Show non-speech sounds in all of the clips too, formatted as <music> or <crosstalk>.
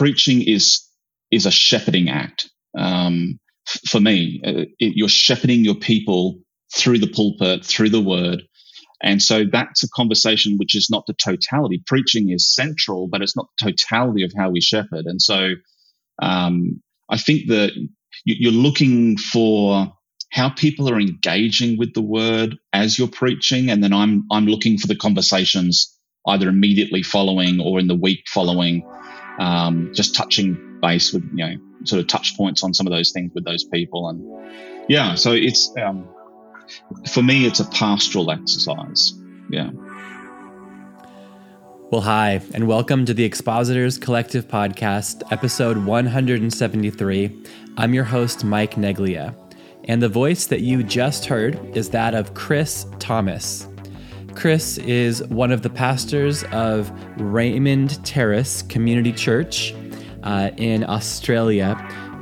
preaching is is a shepherding act. Um, f- for me, uh, it, you're shepherding your people through the pulpit, through the word. And so that's a conversation which is not the totality. Preaching is central, but it's not the totality of how we shepherd. And so um, I think that you're looking for how people are engaging with the word as you're preaching, and then I'm I'm looking for the conversations either immediately following or in the week following, um, just touching base with you know sort of touch points on some of those things with those people, and yeah, so it's um, for me it's a pastoral exercise, yeah. Well, hi, and welcome to the Expositors Collective Podcast, episode 173. I'm your host, Mike Neglia, and the voice that you just heard is that of Chris Thomas. Chris is one of the pastors of Raymond Terrace Community Church uh, in Australia.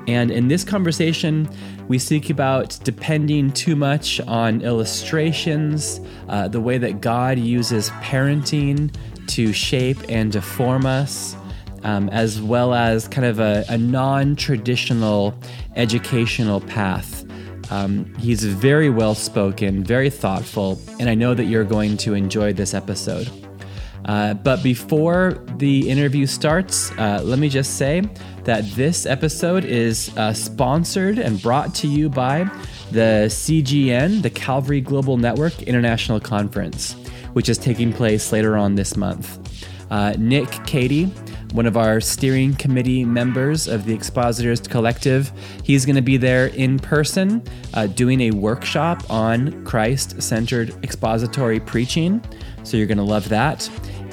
And in this conversation, we speak about depending too much on illustrations, uh, the way that God uses parenting to shape and to form us, um, as well as kind of a, a non traditional educational path. Um, he's very well spoken, very thoughtful, and I know that you're going to enjoy this episode. Uh, but before the interview starts, uh, let me just say that this episode is uh, sponsored and brought to you by the CGN, the Calvary Global Network International Conference which is taking place later on this month. Uh, Nick Cady, one of our steering committee members of the Expositors Collective, he's going to be there in person uh, doing a workshop on Christ centered expository preaching. So you're going to love that.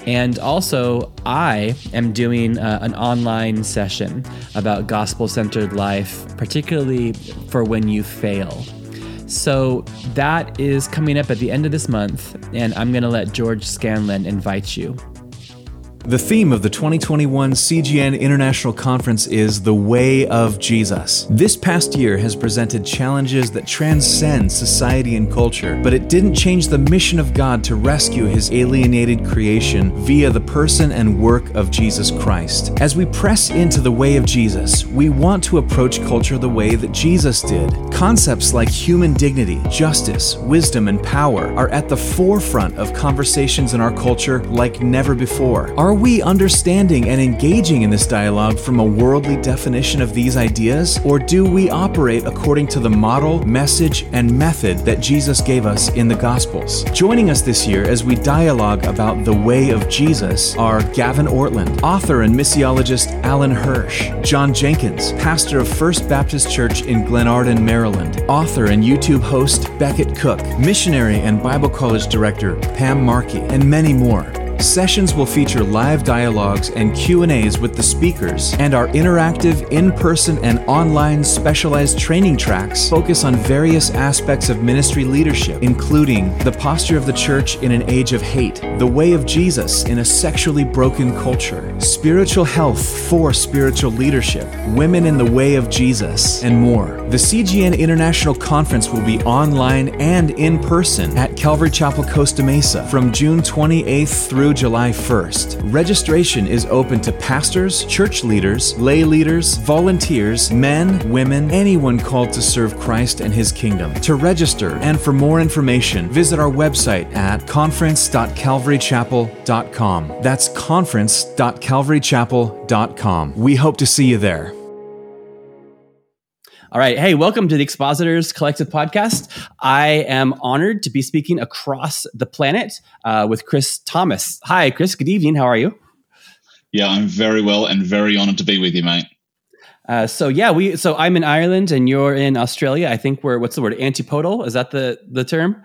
And also, I am doing uh, an online session about gospel centered life, particularly for when you fail. So that is coming up at the end of this month, and I'm going to let George Scanlon invite you. The theme of the 2021 CGN International Conference is The Way of Jesus. This past year has presented challenges that transcend society and culture, but it didn't change the mission of God to rescue his alienated creation via the person and work of Jesus Christ. As we press into the way of Jesus, we want to approach culture the way that Jesus did. Concepts like human dignity, justice, wisdom, and power are at the forefront of conversations in our culture like never before. Our we understanding and engaging in this dialogue from a worldly definition of these ideas, or do we operate according to the model, message, and method that Jesus gave us in the Gospels? Joining us this year as we dialogue about the way of Jesus are Gavin Ortlund, author and missiologist Alan Hirsch, John Jenkins, pastor of First Baptist Church in Glenarden, Maryland, author and YouTube host Becket Cook, missionary and Bible College director Pam Markey, and many more. Sessions will feature live dialogues and Q&As with the speakers, and our interactive in-person and online specialized training tracks focus on various aspects of ministry leadership, including the posture of the church in an age of hate, the way of Jesus in a sexually broken culture, spiritual health for spiritual leadership, women in the way of Jesus, and more. The CGN International Conference will be online and in person at Calvary Chapel Costa Mesa from June 28th through July 1st. Registration is open to pastors, church leaders, lay leaders, volunteers, men, women, anyone called to serve Christ and his kingdom. To register and for more information, visit our website at conference.calvarychapel.com. That's conference.calvarychapel.com. We hope to see you there. All right. Hey, welcome to the Expositors Collective Podcast. I am honored to be speaking across the planet uh, with Chris Thomas. Hi, Chris. Good evening. How are you? Yeah, I'm very well and very honored to be with you, mate. Uh, so yeah, we so I'm in Ireland and you're in Australia. I think we're what's the word antipodal? Is that the the term?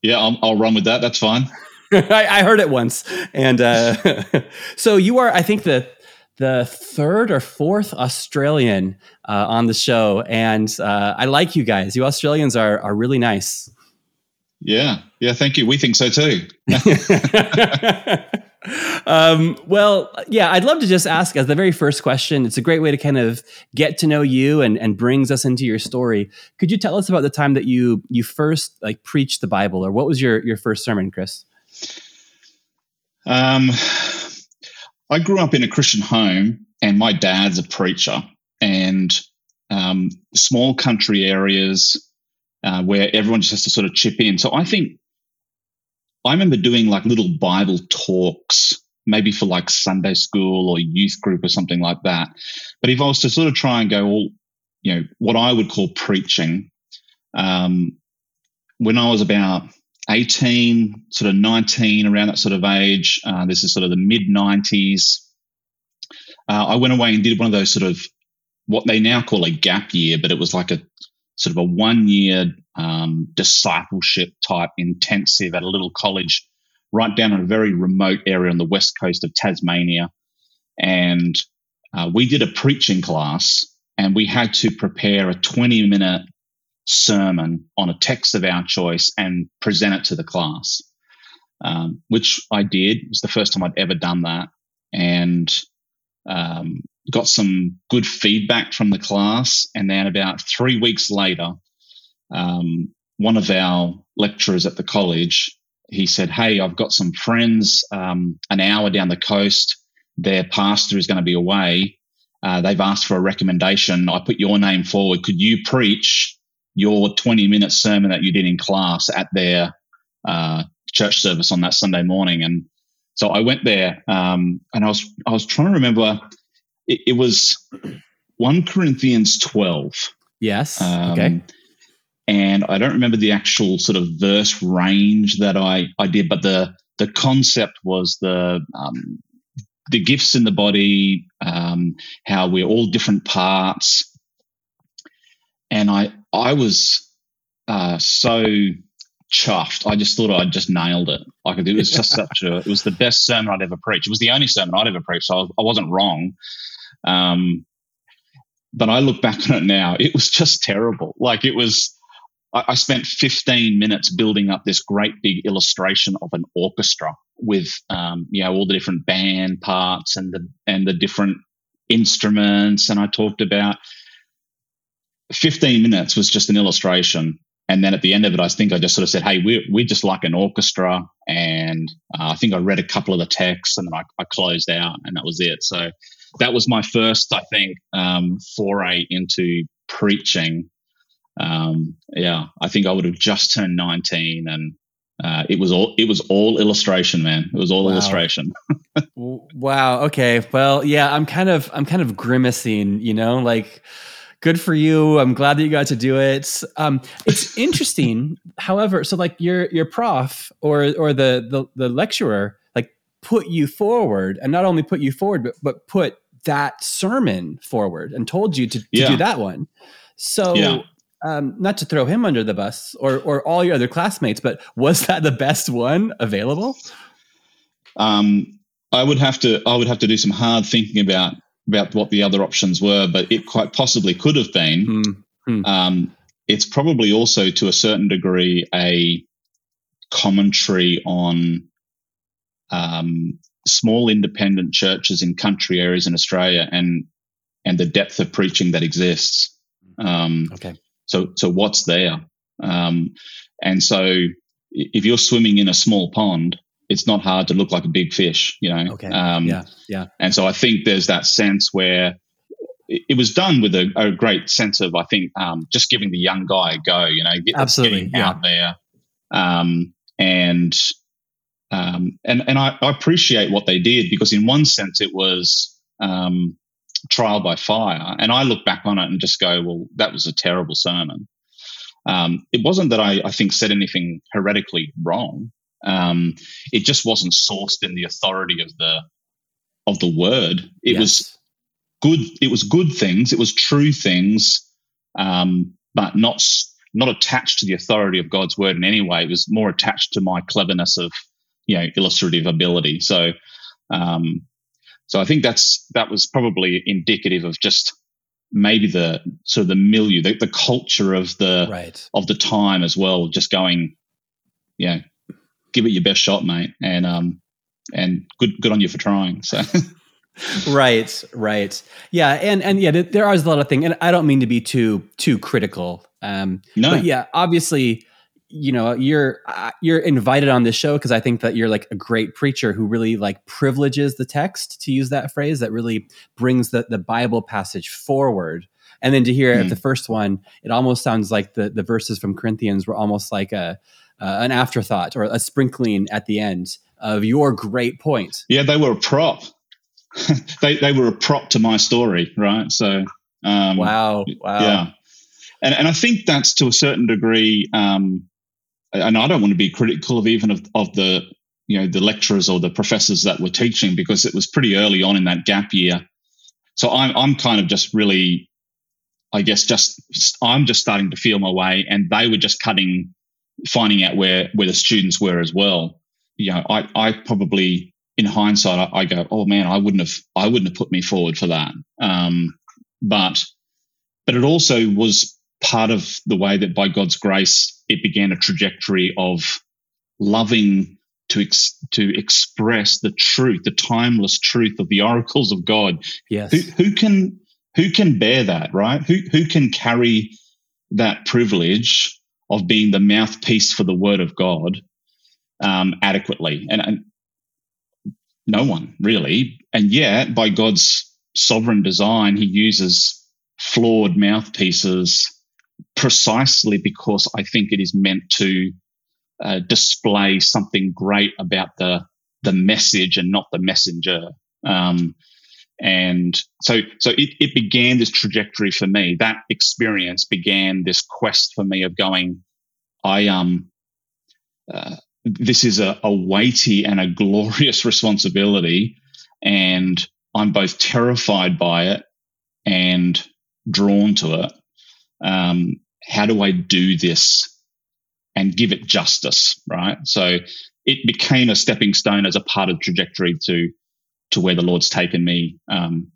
Yeah, I'll, I'll run with that. That's fine. <laughs> I, I, heard it once, and uh, <laughs> so you are. I think the the third or fourth Australian uh, on the show, and uh, I like you guys. You Australians are are really nice. Yeah, yeah. Thank you. We think so too. <laughs> um, well, yeah, I'd love to just ask as the very first question. It's a great way to kind of get to know you and and brings us into your story. Could you tell us about the time that you you first like preached the Bible, or what was your your first sermon, Chris? Um, I grew up in a Christian home, and my dad's a preacher, and um, small country areas uh, where everyone just has to sort of chip in. So I think I remember doing like little Bible talks, maybe for like Sunday school or youth group or something like that. But if I was to sort of try and go, all you know, what I would call preaching, um, when I was about 18, sort of 19, around that sort of age, uh, this is sort of the mid 90s, uh, I went away and did one of those sort of what they now call a gap year, but it was like a sort of a one year um, discipleship type intensive at a little college right down in a very remote area on the west coast of Tasmania. And uh, we did a preaching class and we had to prepare a 20 minute sermon on a text of our choice and present it to the class, um, which I did. It was the first time I'd ever done that. And um, got some good feedback from the class. And then about three weeks later, um, one of our lecturers at the college, he said, Hey, I've got some friends um, an hour down the coast. Their pastor is going to be away. Uh, they've asked for a recommendation. I put your name forward. Could you preach your 20 minute sermon that you did in class at their uh, church service on that Sunday morning? And so I went there um, and I was I was trying to remember it, it was 1 Corinthians 12. Yes. Um, okay. And I don't remember the actual sort of verse range that I, I did, but the the concept was the um, the gifts in the body, um, how we're all different parts, and I I was uh, so chuffed. I just thought I'd just nailed it. Like it was just <laughs> such a it was the best sermon I'd ever preached. It was the only sermon I'd ever preached, so I, I wasn't wrong. Um, but I look back on it now, it was just terrible. Like it was, I, I spent 15 minutes building up this great big illustration of an orchestra with, um, you know, all the different band parts and the and the different instruments. And I talked about 15 minutes was just an illustration. And then at the end of it, I think I just sort of said, "Hey, we're we're just like an orchestra." And uh, I think I read a couple of the texts, and then I, I closed out, and that was it. So that was my first, I think, um, foray into preaching. Um, yeah, I think I would have just turned 19 and uh, it was all it was all illustration, man. It was all wow. illustration. <laughs> wow. Okay. Well, yeah. I'm kind of I'm kind of grimacing. You know, like good for you. I'm glad that you got to do it. Um, it's <laughs> interesting, however. So, like your your prof or or the the, the lecturer like put you forward and not only put you forward but, but put that sermon forward and told you to, to yeah. do that one so yeah. um, not to throw him under the bus or or all your other classmates but was that the best one available um, i would have to i would have to do some hard thinking about about what the other options were but it quite possibly could have been mm-hmm. um, it's probably also to a certain degree a commentary on um, small independent churches in country areas in Australia and and the depth of preaching that exists. Um, okay. So so what's there? Um, and so if you're swimming in a small pond, it's not hard to look like a big fish, you know. Okay. Um, yeah. Yeah. And so I think there's that sense where it was done with a, a great sense of I think um, just giving the young guy a go, you know, get, absolutely getting yeah. out there. Um, and um, and and I, I, appreciate what they did because in one sense it was um, trial by fire. And I look back on it and just go, well, that was a terrible sermon. Um, it wasn't that I, I, think said anything heretically wrong. Um, it just wasn't sourced in the authority of the of the word. It yes. was good. It was good things. It was true things, um, but not not attached to the authority of God's word in any way. It was more attached to my cleverness of you know illustrative ability. So um, so I think that's that was probably indicative of just maybe the sort of the milieu, the, the culture of the right. of the time as well. Just going, yeah, give it your best shot, mate, and um, and good good on you for trying. So. <laughs> right right yeah and and yeah there is a lot of things and i don't mean to be too too critical um no. but yeah obviously you know you're uh, you're invited on this show because I think that you're like a great preacher who really like privileges the text to use that phrase that really brings the the Bible passage forward. And then to hear mm. the first one, it almost sounds like the the verses from Corinthians were almost like a uh, an afterthought or a sprinkling at the end of your great point. Yeah, they were a prop. <laughs> they they were a prop to my story, right? So um, wow, wow, yeah, and and I think that's to a certain degree. Um, and I don't want to be critical of even of, of the you know the lecturers or the professors that were teaching because it was pretty early on in that gap year. So I'm I'm kind of just really, I guess just I'm just starting to feel my way, and they were just cutting, finding out where where the students were as well. You know, I I probably in hindsight I, I go, oh man, I wouldn't have I wouldn't have put me forward for that. Um, but but it also was part of the way that by God's grace it began a trajectory of loving to ex- to express the truth, the timeless truth of the oracles of God. Yes. Who, who can who can bear that, right? Who who can carry that privilege of being the mouthpiece for the word of God um, adequately? And, and no one really. And yet, by God's sovereign design, He uses flawed mouthpieces precisely because I think it is meant to uh, display something great about the the message and not the messenger. Um, and so, so it, it began this trajectory for me. That experience began this quest for me of going. I um, uh, this is a, a weighty and a glorious <laughs> responsibility, and I'm both terrified by it and drawn to it. Um, how do I do this and give it justice, right? So it became a stepping stone as a part of the trajectory to to where the Lord's taken me um,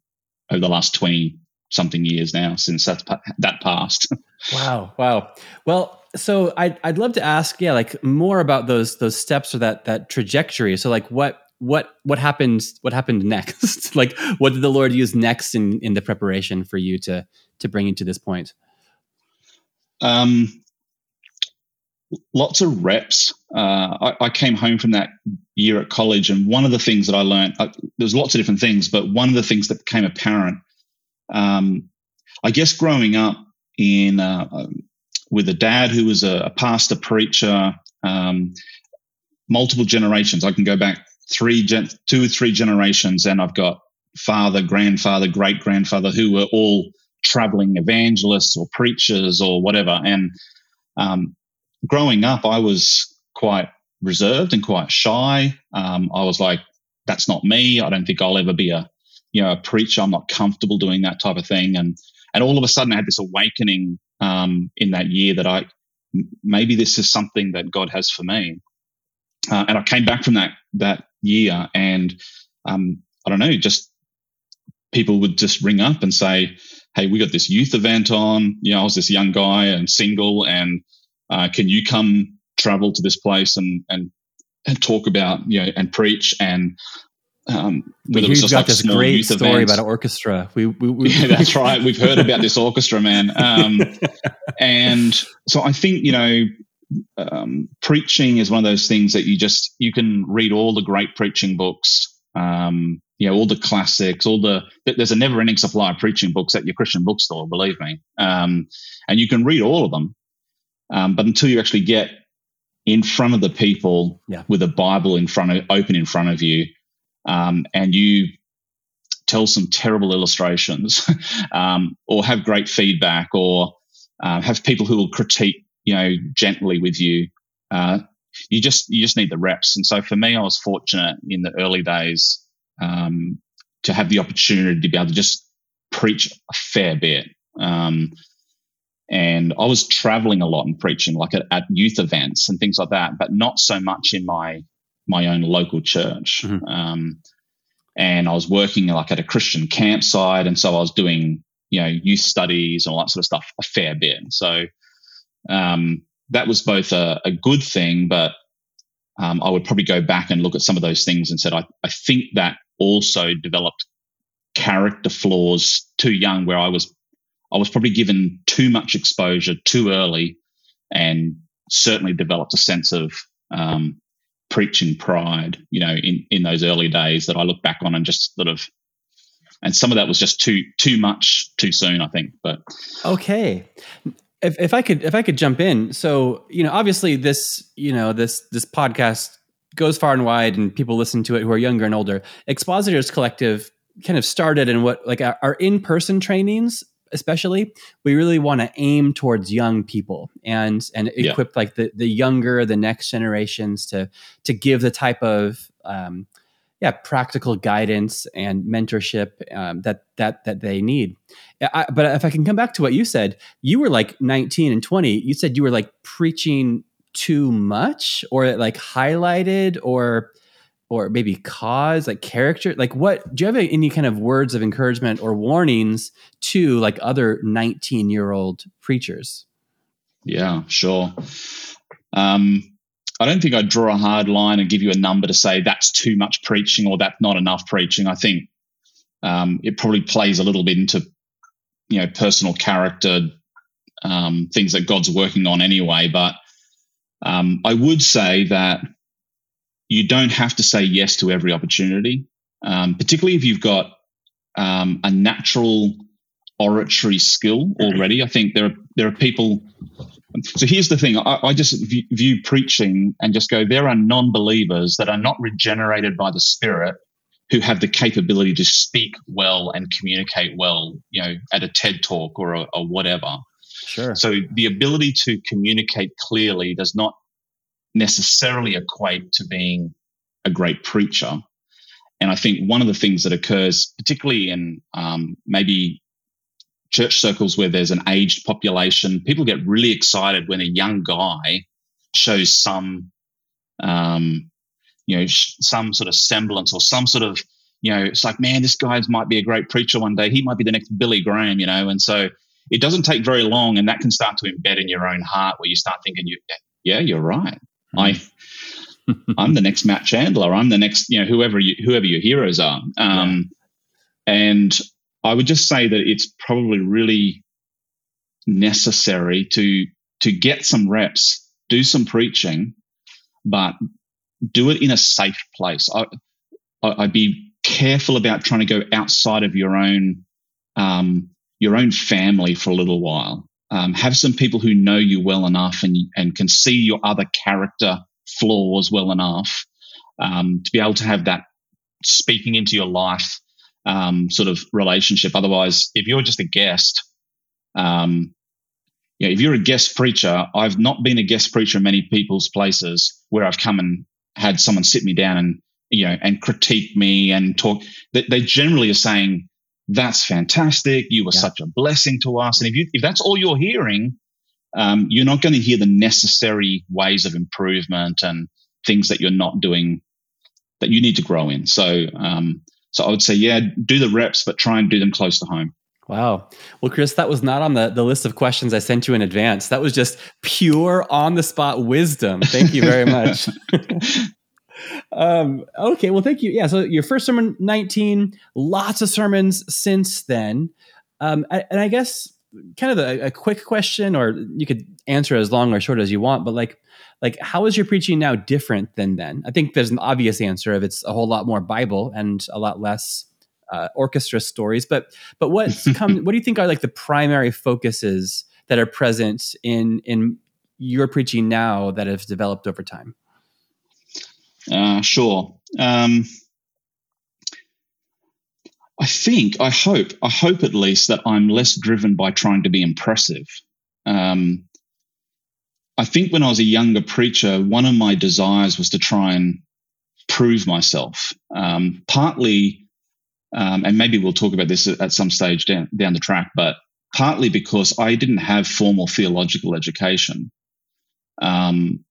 over the last twenty something years now since that that passed. <laughs> wow, wow. Well, so I'd I'd love to ask, yeah, like more about those those steps or that that trajectory. So like what what what happened what happened next? <laughs> like what did the Lord use next in in the preparation for you to to bring you to this point? Um, lots of reps. Uh, I, I, came home from that year at college, and one of the things that I learned uh, there's lots of different things, but one of the things that became apparent, um, I guess, growing up in uh, um, with a dad who was a, a pastor preacher, um, multiple generations. I can go back three, gen- two or three generations, and I've got father, grandfather, great grandfather who were all traveling evangelists or preachers or whatever. And um, growing up, I was quite reserved and quite shy. Um, I was like, that's not me. I don't think I'll ever be a, you know, a preacher. I'm not comfortable doing that type of thing. And and all of a sudden, I had this awakening um, in that year that I maybe this is something that God has for me. Uh, and I came back from that that year, and um, I don't know, just people would just ring up and say, hey, we got this youth event on. You know, I was this young guy and single, and uh, can you come travel to this place and and and talk about you know and preach and um, whether We've got like this great story about an orchestra. We, we, we yeah, that's right. We've heard about this orchestra, man. Um, <laughs> and so I think you know, um, preaching is one of those things that you just you can read all the great preaching books, um, you know all the classics all the there's a never ending supply of preaching books at your christian bookstore believe me um, and you can read all of them um, but until you actually get in front of the people yeah. with a bible in front of open in front of you um, and you tell some terrible illustrations <laughs> um, or have great feedback or uh, have people who will critique you know gently with you uh, you just you just need the reps and so for me i was fortunate in the early days um, to have the opportunity to be able to just preach a fair bit. Um, and I was traveling a lot and preaching, like at, at, youth events and things like that, but not so much in my my own local church. Mm-hmm. Um, and I was working like at a Christian campsite, and so I was doing you know youth studies and all that sort of stuff a fair bit. So um, that was both a, a good thing, but um, I would probably go back and look at some of those things and said, I, I think that also developed character flaws too young where I was I was probably given too much exposure too early and certainly developed a sense of um, preaching pride, you know, in, in those early days that I look back on and just sort of, and some of that was just too too much too soon, I think. But okay, if, if I could if I could jump in, so you know, obviously this you know this this podcast goes far and wide, and people listen to it who are younger and older. Expositors Collective kind of started in what like our, our in person trainings especially we really want to aim towards young people and and yeah. equip like the the younger the next generations to to give the type of um, yeah practical guidance and mentorship um, that that that they need I, but if i can come back to what you said you were like 19 and 20 you said you were like preaching too much or like highlighted or or maybe cause like character like what do you have any kind of words of encouragement or warnings to like other 19 year old preachers? Yeah sure. Um i don't think i'd draw a hard line and give you a number to say that's too much preaching or that's not enough preaching. I think um, it probably plays a little bit into you know personal character um, things that god's working on anyway but um, i would say that you don't have to say yes to every opportunity, um, particularly if you've got um, a natural oratory skill already. I think there are there are people. So here's the thing: I, I just view, preaching and just go. There are non-believers that are not regenerated by the Spirit who have the capability to speak well and communicate well. You know, at a TED talk or a, a whatever. Sure. So the ability to communicate clearly does not necessarily equate to being a great preacher. And I think one of the things that occurs, particularly in um, maybe church circles where there's an aged population, people get really excited when a young guy shows some, um, you know, sh- some sort of semblance or some sort of, you know, it's like, man, this guy might be a great preacher one day. He might be the next Billy Graham, you know. And so it doesn't take very long, and that can start to embed in your own heart where you start thinking, you, yeah, you're right. I <laughs> I'm the next Matt Chandler. I'm the next, you know, whoever you, whoever your heroes are. Um, yeah. And I would just say that it's probably really necessary to to get some reps, do some preaching, but do it in a safe place. I, I, would be careful about trying to go outside of your own um, your own family for a little while. Um, have some people who know you well enough and and can see your other character flaws well enough um, to be able to have that speaking into your life um, sort of relationship. Otherwise, if you're just a guest, um, yeah, if you're a guest preacher, I've not been a guest preacher in many people's places where I've come and had someone sit me down and you know and critique me and talk. They, they generally are saying, "That's fantastic. You were yeah. such a blessing to us." And if you if that's all you're hearing, um, you're not going to hear the necessary ways of improvement and things that you're not doing that you need to grow in. So, um, so I would say, yeah, do the reps, but try and do them close to home. Wow. Well, Chris, that was not on the, the list of questions I sent you in advance. That was just pure on the spot wisdom. Thank you very much. <laughs> um, okay. Well, thank you. Yeah. So your first sermon, 19, lots of sermons since then. Um, and I guess kind of a, a, quick question, or you could answer as long or short as you want. But like, like how is your preaching now different than then? I think there's an obvious answer of it's a whole lot more Bible and a lot less uh, orchestra stories. But but what's <laughs> come? what do you think are like the primary focuses that are present in in your preaching now that have developed over time? Uh, sure. Um, I think, I hope, I hope at least that I'm less driven by trying to be impressive. Um, I think when I was a younger preacher, one of my desires was to try and prove myself. Um, partly, um, and maybe we'll talk about this at some stage down, down the track, but partly because I didn't have formal theological education. Um,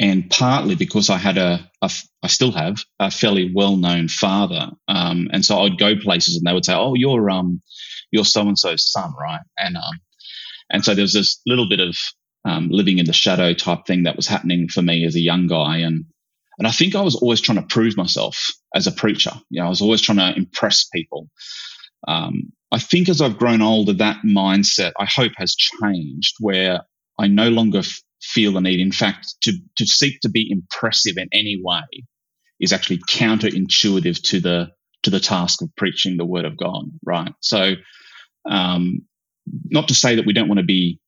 and partly because I had a, a I still have a fairly well known father, um, and so I'd go places and they would say, "Oh, you're um, you're so and so's son, right?" And um, and so there was this little bit of um, living in the shadow type thing that was happening for me as a young guy, and and I think I was always trying to prove myself as a preacher. You know, I was always trying to impress people. Um, I think as I've grown older, that mindset I hope has changed, where I no longer feel the need. In fact, to to seek to be impressive in any way is actually counterintuitive to the to the task of preaching the word of God. Right. So, um, not to say that we don't want to be,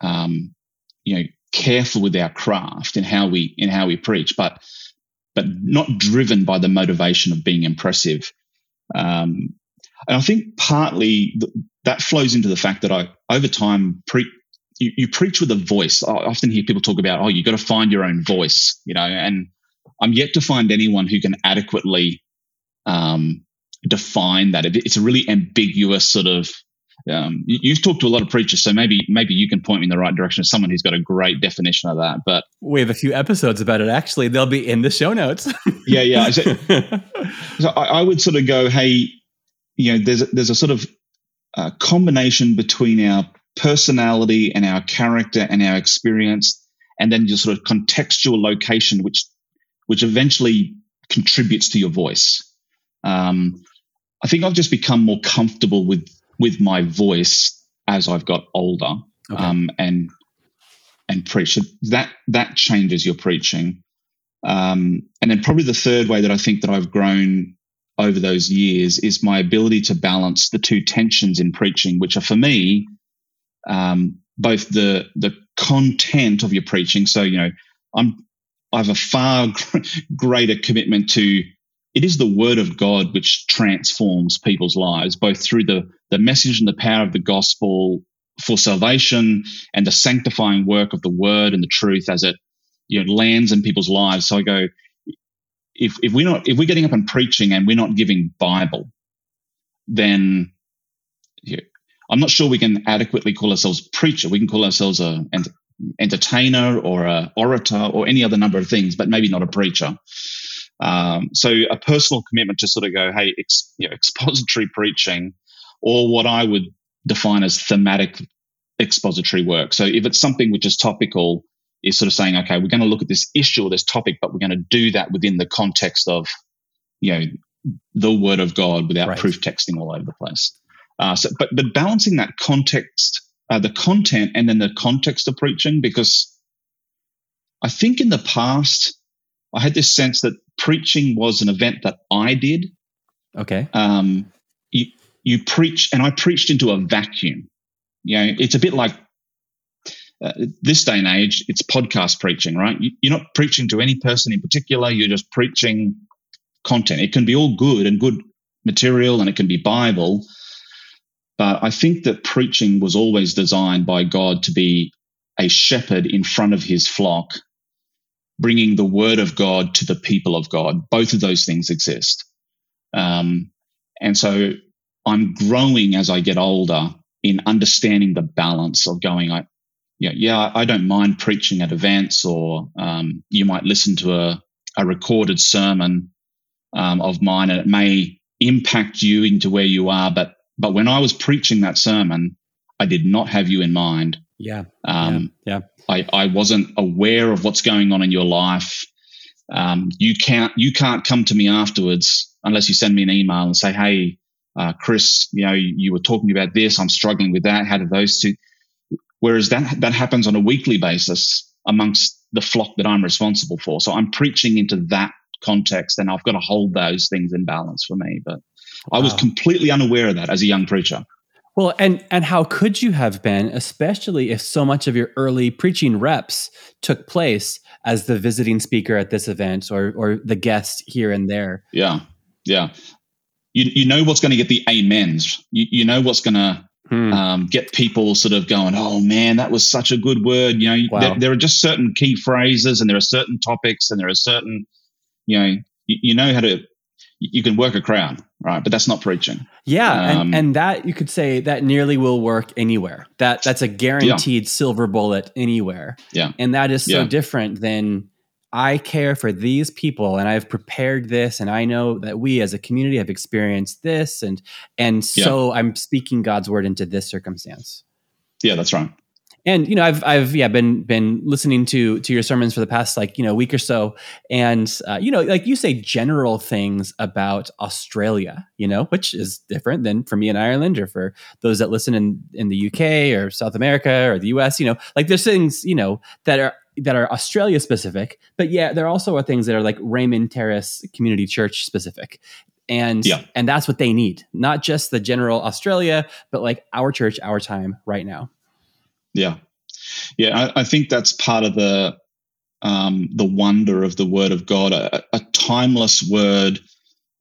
um, you know, careful with our craft and how we in how we preach, but but not driven by the motivation of being impressive. Um, and I think partly th- that flows into the fact that I, over time, pre- you, you, preach with a voice. I often hear people talk about, oh, you've got to find your own voice, you know, and I'm yet to find anyone who can adequately um, define that. It's a really ambiguous sort of. Um, you, have talked to a lot of preachers, so maybe maybe you can point me in the right direction as someone who's got a great definition of that. But we have a few episodes about it. Actually, they'll be in the show notes. <laughs> yeah, yeah. So, <laughs> so I, I would sort of go, hey, you know, there's a, there's a sort of uh, combination between our personality and our character and our experience, and then your sort of contextual location, which which eventually contributes to your voice. Um, I think I've just become more comfortable with with my voice as I've got older, okay. um, and and preach. That that changes your preaching. Um, and then probably the third way that I think that I've grown over those years is my ability to balance the two tensions in preaching, which are for me um, both the the content of your preaching. So you know, I'm I have a far <laughs> greater commitment to it is the word of God which transforms people's lives, both through the the message and the power of the gospel for salvation and the sanctifying work of the word and the truth as it you know lands in people's lives. So I go, if if we're not if we're getting up and preaching and we're not giving Bible, then I'm not sure we can adequately call ourselves preacher. We can call ourselves a an entertainer or a orator or any other number of things, but maybe not a preacher. Um, so a personal commitment to sort of go, hey, ex, you know, expository preaching, or what I would define as thematic expository work. So if it's something which is topical, is sort of saying, okay, we're going to look at this issue or this topic, but we're going to do that within the context of, you know, the Word of God without right. proof texting all over the place. Uh, so, but but balancing that context, uh, the content, and then the context of preaching, because I think in the past I had this sense that preaching was an event that I did. Okay. Um, you you preach, and I preached into a vacuum. You know, it's a bit like uh, this day and age, it's podcast preaching, right? You, you're not preaching to any person in particular. You're just preaching content. It can be all good and good material, and it can be Bible. But I think that preaching was always designed by God to be a shepherd in front of his flock, bringing the word of God to the people of God. Both of those things exist. Um, and so I'm growing as I get older in understanding the balance of going, I, yeah, yeah, I don't mind preaching at events, or um, you might listen to a, a recorded sermon um, of mine, and it may impact you into where you are. But but when I was preaching that sermon, I did not have you in mind. Yeah, um, yeah, yeah. I, I wasn't aware of what's going on in your life. Um, you can't you can't come to me afterwards unless you send me an email and say, "Hey, uh, Chris, you know, you, were talking about this. I'm struggling with that. How did those two?" Whereas that that happens on a weekly basis amongst the flock that I'm responsible for. So I'm preaching into that context, and I've got to hold those things in balance for me. But. I was completely unaware of that as a young preacher. Well, and and how could you have been, especially if so much of your early preaching reps took place as the visiting speaker at this event or or the guest here and there? Yeah, yeah. You you know what's going to get the amens. You you know what's going to Hmm. Um, get people sort of going, oh man, that was such a good word. You know, wow. there, there, are just certain key phrases and there are certain topics and there are certain, you know, you, you, know how to, you can work a crowd, right? But that's not preaching. Yeah. Um, and, and that you could say that nearly will work anywhere. That That's a guaranteed yeah. silver bullet anywhere. Yeah. And that is so yeah. different than I care for these people and I've prepared this and I know that we as a community have experienced this and and so yeah. I'm speaking God's word into this circumstance. Yeah, that's right. And you know i've i've yeah been been listening to to your sermons for the past like you know week or so. And uh, you know like you say general things about australia you know which is different than for me in ireland or for those that listen in in the uk or south america or the us you know like there's things you know that are that are australia specific but yeah there also are things that are like raymond terrace community church specific. And yeah. and that's what they need not just the general australia but like our church our time right now yeah, yeah. I, I think that's part of the um, the wonder of the Word of God, a, a timeless Word,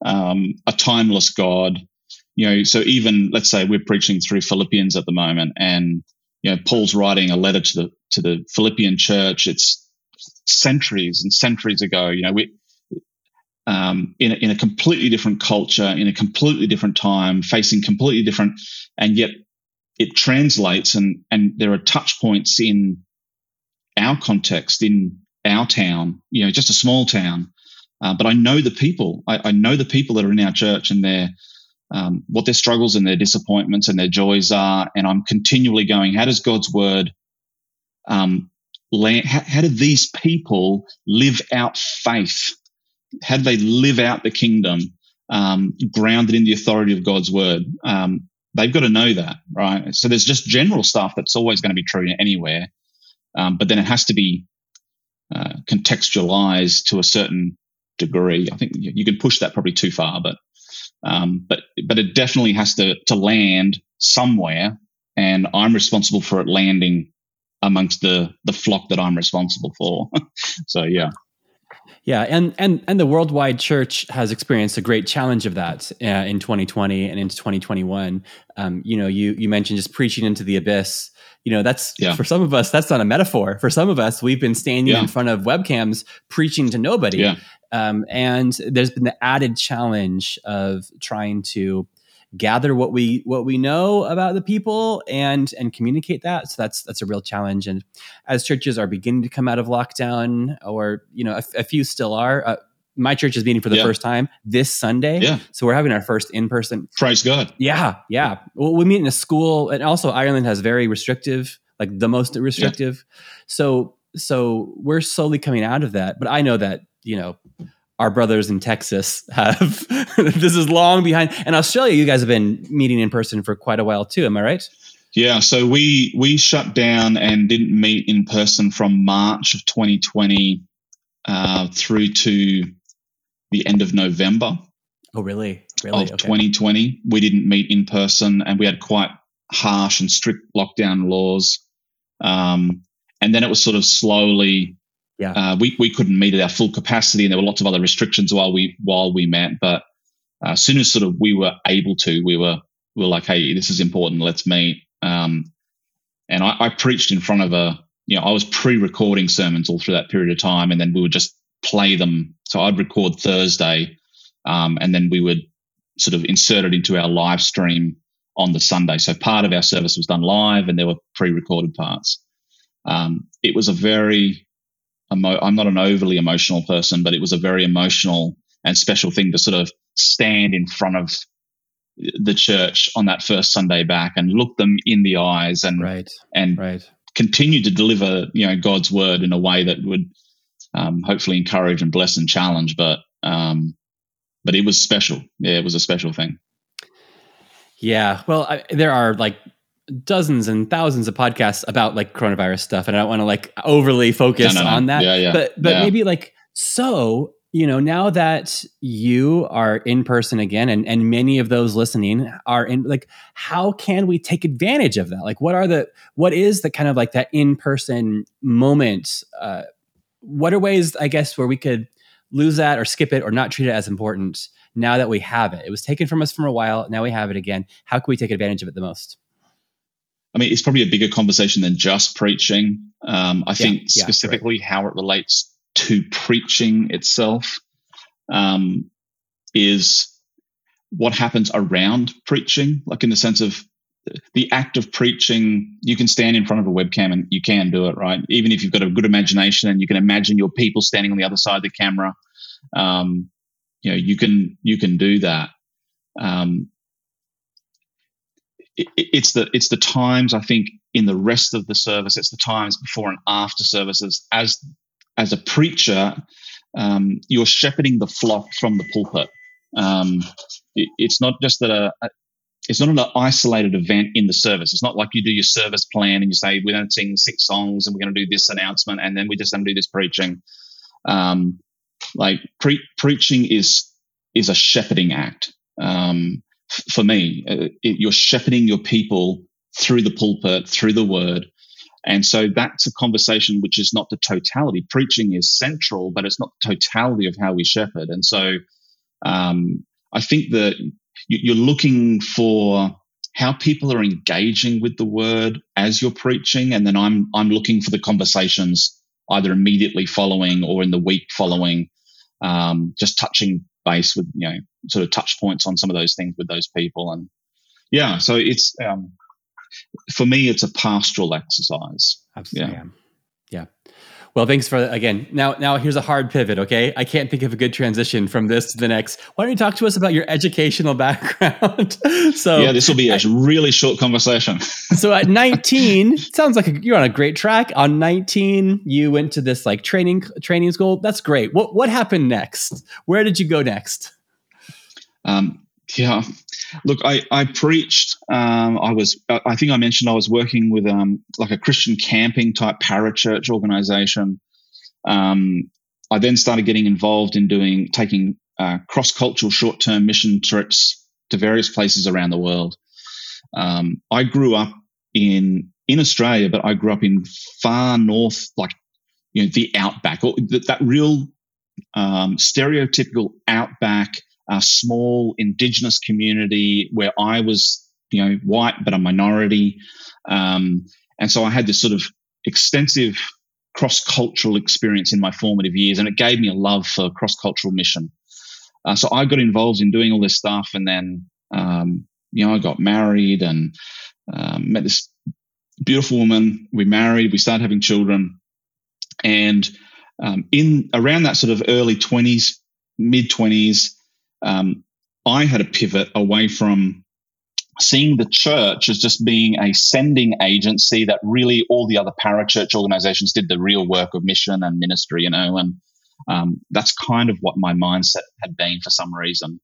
um, a timeless God. You know, so even let's say we're preaching through Philippians at the moment, and you know, Paul's writing a letter to the to the Philippian church. It's centuries and centuries ago. You know, we um, in, a, in a completely different culture, in a completely different time, facing completely different, and yet it translates and and there are touch points in our context in our town you know just a small town. Uh, but i know the people. I, I, know the people that are in our church and their um, what their struggles and their disappointments and their joys are. And i'm continually going how does god's word um, land, how, how do these people live out faith? How do they live out the kingdom um, grounded in the authority of god's word? Um, they've got to know that, right? So there's just general stuff that's always going to be true anywhere, um, but then it has to be uh, contextualized to a certain degree. I think you, can push that probably too far, but um, but but it definitely has to to land somewhere, and I'm responsible for it landing amongst the the flock that I'm responsible for. <laughs> so yeah. Yeah, and and and the worldwide church has experienced a great challenge of that uh, in 2020 and into 2021. Um, you know, you you mentioned just preaching into the abyss. You know, that's yeah. for some of us that's not a metaphor. For some of us, we've been standing yeah. in front of webcams preaching to nobody. Yeah. Um, and there's been the added challenge of trying to gather what we what we know about the people and and communicate that so that's that's a real challenge and as churches are beginning to come out of lockdown or you know a, a few still are uh, my church is meeting for the yeah. first time this Sunday. Yeah. So we're having our first in person. Praise God. Yeah. Yeah. Well, we meet in a school, and also Ireland has very restrictive, like the most restrictive. Yeah. So so we're slowly coming out of that. But I know that you know our brothers in Texas have <laughs> this is long behind. And Australia, you guys have been meeting in person for quite a while too. Am I right? Yeah, so we we shut down and didn't meet in person from March of 2020 uh, through to the end of November. Oh, really? Really? Of okay. 2020, we didn't meet in person, and we had quite harsh and strict lockdown laws. Um, and then it was sort of slowly yeah. Uh, we, we couldn't meet at our full capacity and there were lots of other restrictions while we while we met. But uh, as soon as sort of we were able to, we were we were like, hey, this is important, let's meet. Um, and I, I preached in front of a you know, I was pre-recording sermons all through that period of time, and then we would just play them. So I'd record Thursday, um, and then we would sort of insert it into our live stream on the Sunday. So part of our service was done live, and there were pre-recorded parts. Um, it was a very emo- I'm not an overly emotional person, but it was a very emotional and special thing to sort of stand in front of the church on that first Sunday back and look them in the eyes and right. and right. continue to deliver you know God's word in a way that would um, hopefully encourage and bless and challenge. But um, but it was special. Yeah, it was a special thing. Yeah, well, I, there are like dozens and thousands of podcasts about like coronavirus stuff and I don't want to like overly focus no, no, no. on that. Yeah, yeah. But but yeah. maybe like so, you know, now that you are in person again and and many of those listening are in like how can we take advantage of that? Like what are the what is the kind of like that in-person moment uh what are ways I guess where we could lose that or skip it or not treat it as important now that we have it? It was taken from us for a while, now we have it again. How can we take advantage of it the most? I mean, it's probably a bigger conversation than just preaching. Um, I yeah, think specifically yeah, right. how it relates to preaching itself um, is what happens around preaching, like in the sense of the act of preaching. You can stand in front of a webcam and you can do it, right? Even if you've got a good imagination and you can imagine your people standing on the other side of the camera, um, you know, you can you can do that. Um, it, it's the it's the times I think in the rest of the service. It's the times before and after services. As as a preacher, um, you're shepherding the flock from the pulpit. Um, it, it's not just that a, a it's not an isolated event in the service. It's not like you do your service plan and you say we're going to sing six songs and we're going to do this announcement and then we're just going to do this preaching. Um, like pre- preaching is is a shepherding act. Um, for me, uh, it, you're shepherding your people through the pulpit, through the word, and so that's a conversation which is not the totality. Preaching is central, but it's not the totality of how we shepherd. And so um, I think that you're looking for how people are engaging with the word as you're preaching, and then I'm I'm looking for the conversations either immediately following or in the week following, um, just touching base with you know sort of touch points on some of those things with those people, and yeah, so it's um, for me, it's a pastoral exercise. Absolutely. Yeah. yeah. Well, thanks for again. Now, now here's a hard pivot. Okay, I can't think of a good transition from this to the next. Why don't you talk to us about your educational <laughs> background? <laughs> so, yeah, this will be a really short conversation. <laughs> so, at 19, sounds like you're on a great track. On 19, you went to this like training training school. That's great. What what happened next? Where did you go next? Um, yeah, look, I, I preached. Um, I was, I think I mentioned I was working with um, like a Christian camping type parachurch organization. Um, I then started getting involved in doing taking uh, cross cultural short term mission trips to various places around the world. Um, I grew up in in Australia, but I grew up in far north, like you know the outback, or that, that real um, stereotypical outback a small indigenous community where I was, you know, white but a minority, um, and so I had this sort of extensive cross cultural experience in my formative years, and it gave me a love for cross cultural mission. Uh, so I got involved in doing all this stuff, and then um, you know I got married and um, met this beautiful woman. We married, we started having children, and um, in around that sort of early twenties, mid twenties, um, I had a pivot away from seeing the church as just being a sending agency that really all the other parachurch organizations did the real work of mission and ministry, you know, and um, that's kind of what my mindset had been for some reason.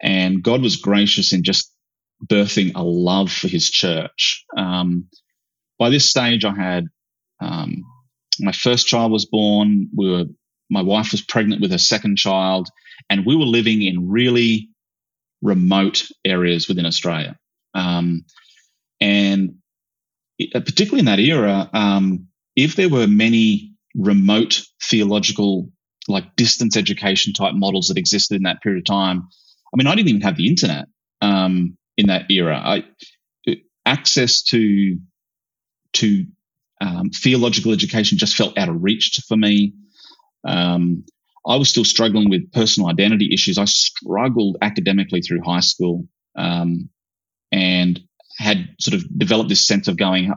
And God was gracious in just birthing a love for his church. Um, by this stage, I had um, my first child was born. We were my wife was pregnant with her second child, and we were living in really remote areas within Australia. Um, and uh, particularly in that era, um, if there were many remote theological, like distance education type models that existed in that period of time, I mean, I didn't even have the internet um, in that era. I, uh, access to to um, theological education just felt out of reach for me. Um, I was still struggling with personal identity issues. I struggled academically through high school um, and had sort of developed this sense of going,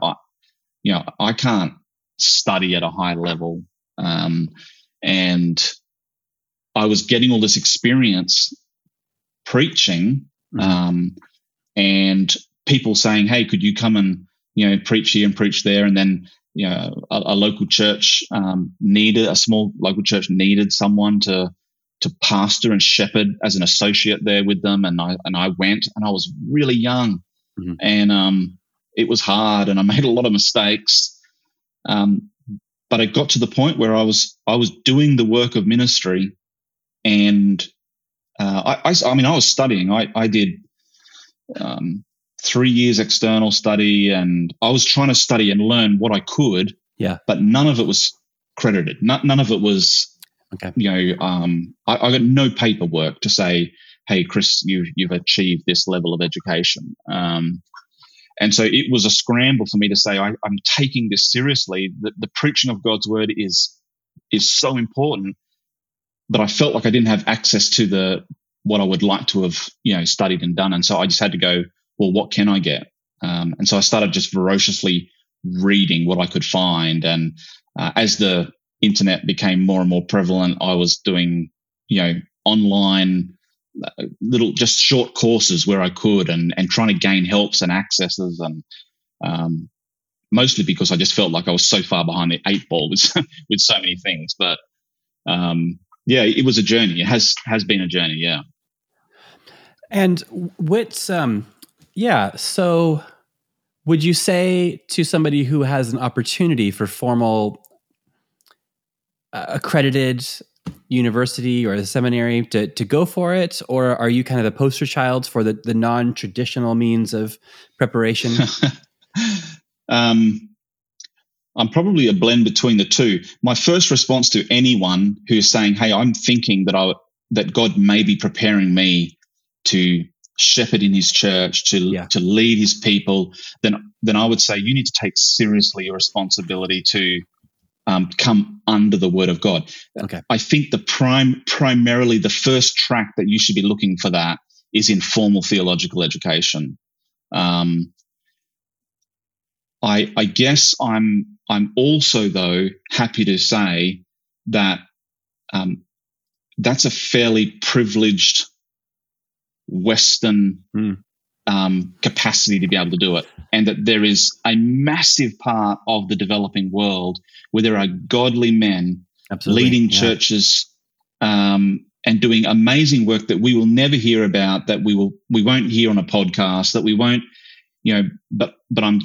you know, I can't study at a high level. Um, and I was getting all this experience preaching mm-hmm. um, and people saying, hey, could you come and, you know, preach here and preach there? And then you know, a, a local church um, needed a small local church needed someone to to pastor and shepherd as an associate there with them, and I and I went, and I was really young, mm-hmm. and um, it was hard, and I <laughs> made a lot of mistakes, um, but I got to the point where I was I was doing the work of ministry, and uh, I, I, I mean I was studying, I I did um, three years external study and I was trying to study and learn what I could. Yeah. But none of it was credited. None, none of it was, okay. you know, um, I, I, got no paperwork to say, hey, Chris, you've, you've achieved this level of education. Um, and so it was a scramble for me to say, I, am taking this seriously. The, the preaching of God's word is, is so important. But I felt like I didn't have access to the, what I would like to have, you know, studied and done. And so I just had to go, well, what can I get? Um, and so I started just voraciously reading what I could find. And uh, as the internet became more and more prevalent, I was doing, you know, online uh, little just short courses where I could and, and trying to gain helps and accesses. And um, mostly because I just felt like I was so far behind the eight ball with <laughs> with so many things. But um, yeah, it was a journey. It has has been a journey. Yeah. And what's um, yeah. So, would you say to somebody who has an opportunity for formal uh, accredited university or the seminary to, to go for it or are you kind of the poster child for the, the non-traditional means of preparation <laughs> um, i'm probably a blend between the two my first response to anyone who's saying hey i'm thinking that i that god may be preparing me to shepherd in his church to yeah. to lead his people then then i would say you need to take seriously your responsibility to um, come under the word of God. Okay. I think the prime, primarily the first track that you should be looking for that is in formal theological education. Um, I, I guess I'm, I'm also though happy to say that um, that's a fairly privileged Western mm um, capacity to be able to do it. And that there is a massive part of the developing world where there are godly men Absolutely. leading yeah. churches um, and doing amazing work that we will never hear about, that we will we won't hear on a podcast, that we won't, you know. But but I'm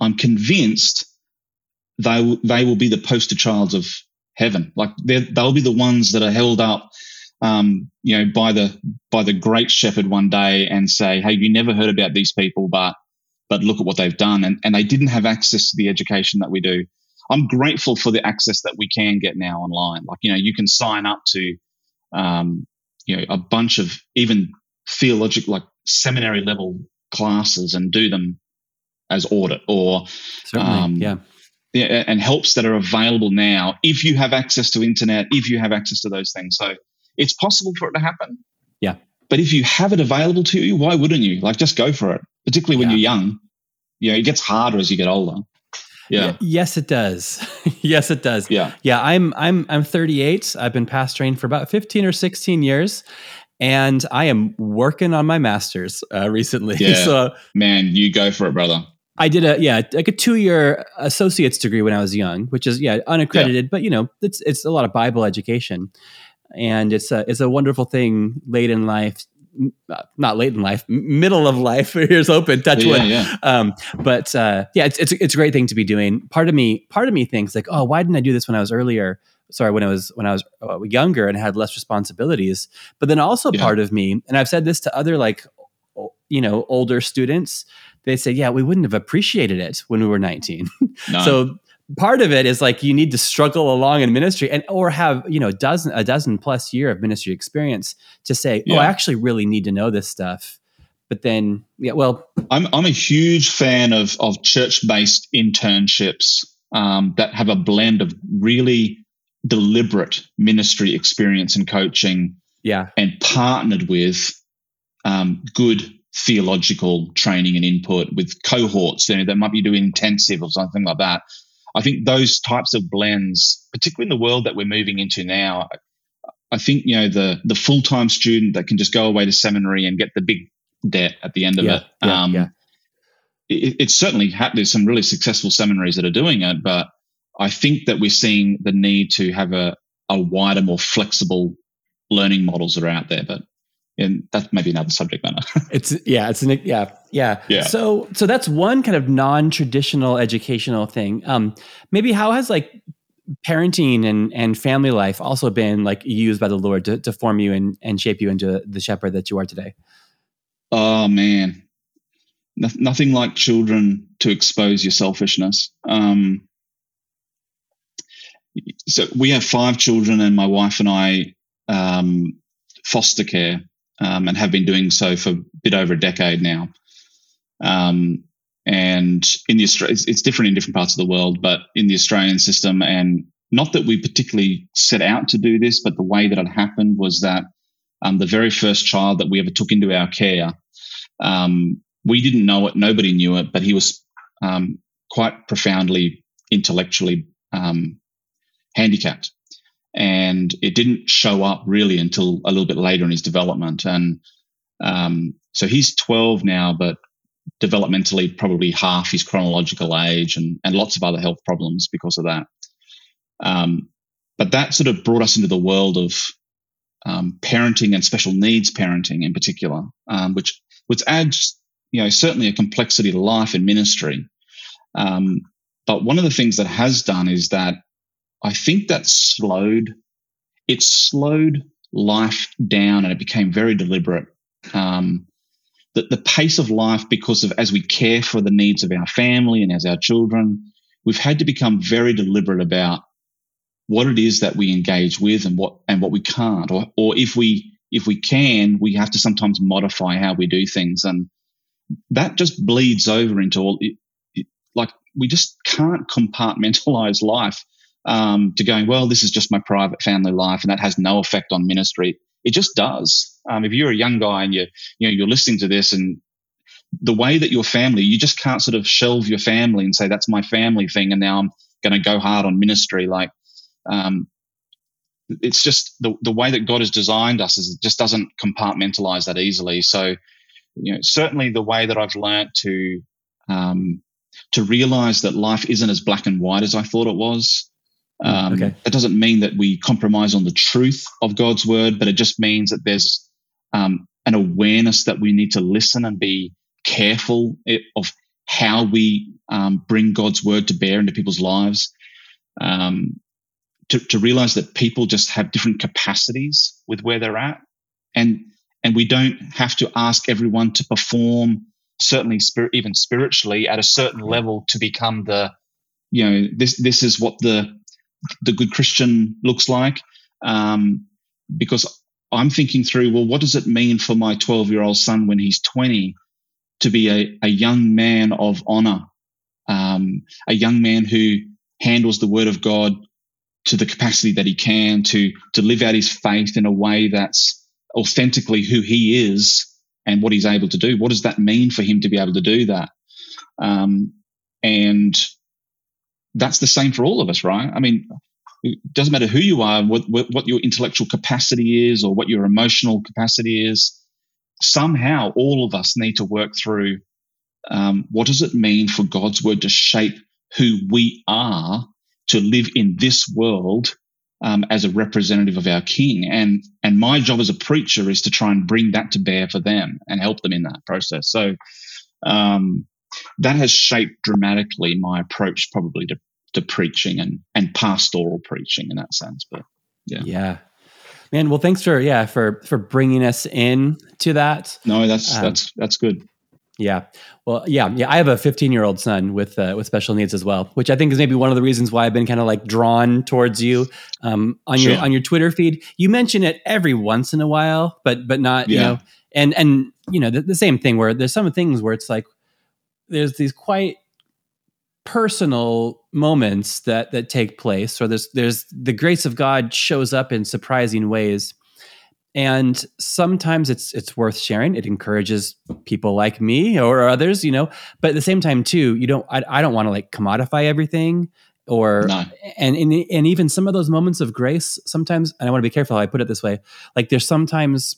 I'm convinced they they will be the poster childs of heaven. Like they'll be the ones that are held up um, you know, by the by the great shepherd one day and say, "Hey, you never heard about these people, but but look at what they've done," and and they didn't have access to the education that we do. I'm grateful for the access that we can get now online. Like you know, you can sign up to, um, you know, a bunch of even theological, like seminary level classes and do them as audit or um, yeah yeah, and helps that are available now if you have access to internet, if you have access to those things. So it's possible for it to happen. Yeah. But if you have it available to you, why wouldn't you? Like, just go for it, particularly when yeah. you're young. Yeah, it gets harder as you get older. Yeah. Yes, it does. <laughs> yes, it does. Yeah. Yeah. I'm I'm I'm 38. I've been pastoring for about 15 or 16 years, and I am working on my master's uh, recently. <laughs> Yeah. so, man, you go for it, brother. I did a yeah like a two year associate's degree when I was young, which is yeah unaccredited, yeah. but you know it's it's a lot of Bible education and it's a it's a wonderful thing late in life uh, not late in life, middle of life. <laughs> Here's open, touch wood. Yeah, Um, but uh, yeah, it's, it's it's a great thing to be doing. Part of me, part of me thinks like, oh, why didn't I do this when I was earlier? Sorry, when I was when I was uh, younger and had less responsibilities. But then also yeah. part of me, and I've said this to other like, you know, older students. They say, yeah, we wouldn't have appreciated it when we were 19. <laughs> so part of it is like you need to struggle along in ministry and or have you know a dozen a dozen plus year of ministry experience to say yeah. oh i actually really need to know this stuff. But then yeah well i'm, I'm a huge fan of of church-based internships um, that have a blend of really deliberate ministry experience and coaching yeah. and partnered with um, good theological training and input with cohorts you know, that might be doing intensive or something like that I think those types of blends, particularly in the world that we're moving into now, I think you know the the full time student that can just go away to seminary and get the big debt at the end of yeah, it. Yeah, um, yeah. It, it's certainly ha- there's some really successful seminaries that are doing it, but I think that we're seeing the need to have a a wider, more flexible learning models that are out there. But and that might be another subject matter. <laughs> it's yeah, it's an yeah, yeah, yeah. So so that's one kind of non-traditional educational thing. Um, maybe how has like parenting and and family life also been like used by the Lord to, to form you and and shape you into the shepherd that you are today? Oh man, no, nothing like children to expose your selfishness. Um, so we have five children, and my wife and I um, foster care um, and have been doing so for a bit over a decade now. Um, and in the it's, it's different in different parts of the world, but in the Australian system, and not that we particularly set out to do this, but the way that it happened was that um, the very first child that we ever took into our care, um, we didn't know it, nobody knew it, but he was um, quite profoundly intellectually um, handicapped and it didn't show up really until a little bit later in his development. And um, so he's 12 now, but developmentally probably half his chronological age and, and lots of other health problems because of that. Um, but that sort of brought us into the world of um, parenting and special needs parenting in particular, um, which which adds you know certainly a complexity to life and ministry. Um, but one of the things that has done is that I think that slowed it slowed life down and it became very deliberate. Um, the, the pace of life, because of as we care for the needs of our family and as our children, we've had to become very deliberate about what it is that we engage with and what and what we can't, or or if we if we can, we have to sometimes modify how we do things, and that just bleeds over into all. It, it, like we just can't compartmentalize life um, to going, well, this is just my private family life, and that has no effect on ministry. It just does. Um, if you're a young guy and you you know you're listening to this and the way that your family, you just can't sort of shelve your family and say that's my family thing, and now I'm going to go hard on ministry. Like, um, it's just the the way that God has designed us is it just doesn't compartmentalize that easily. So, you know, certainly the way that I've learned to um, to realize that life isn't as black and white as I thought it was. Um, okay. It doesn't mean that we compromise on the truth of God's word, but it just means that there's um, an awareness that we need to listen and be careful of how we um, bring God's word to bear into people's lives. Um, to, to realize that people just have different capacities with where they're at, and and we don't have to ask everyone to perform certainly spirit, even spiritually at a certain level to become the you know this this is what the the good Christian looks like. Um, because I'm thinking through, well, what does it mean for my 12 year old son when he's 20 to be a, a young man of honor, um, a young man who handles the word of God to the capacity that he can to, to live out his faith in a way that's authentically who he is and what he's able to do. What does that mean for him to be able to do that? Um, and that's the same for all of us, right? I mean, it doesn't matter who you are, what, what your intellectual capacity is, or what your emotional capacity is. Somehow, all of us need to work through um, what does it mean for God's word to shape who we are to live in this world um, as a representative of our King. And and my job as a preacher is to try and bring that to bear for them and help them in that process. So um, that has shaped dramatically my approach probably to, to preaching and, and pastoral preaching in that sense. But yeah. Yeah. Man, well, thanks for yeah for for bringing us in to that. No, that's um, that's that's good. Yeah, well, yeah, yeah. I have a 15 year old son with uh, with special needs as well, which I think is maybe one of the reasons why I've been kind of like drawn towards you um, on sure. your on your Twitter feed. You mention it every once in a while, but but not yeah. you know, and and you know the, the same thing where there's some things where it's like there's these quite personal moments that that take place or there's there's the grace of god shows up in surprising ways and sometimes it's it's worth sharing it encourages people like me or others you know but at the same time too you don't i, I don't want to like commodify everything or no. and, and and even some of those moments of grace sometimes and i want to be careful how i put it this way like there's sometimes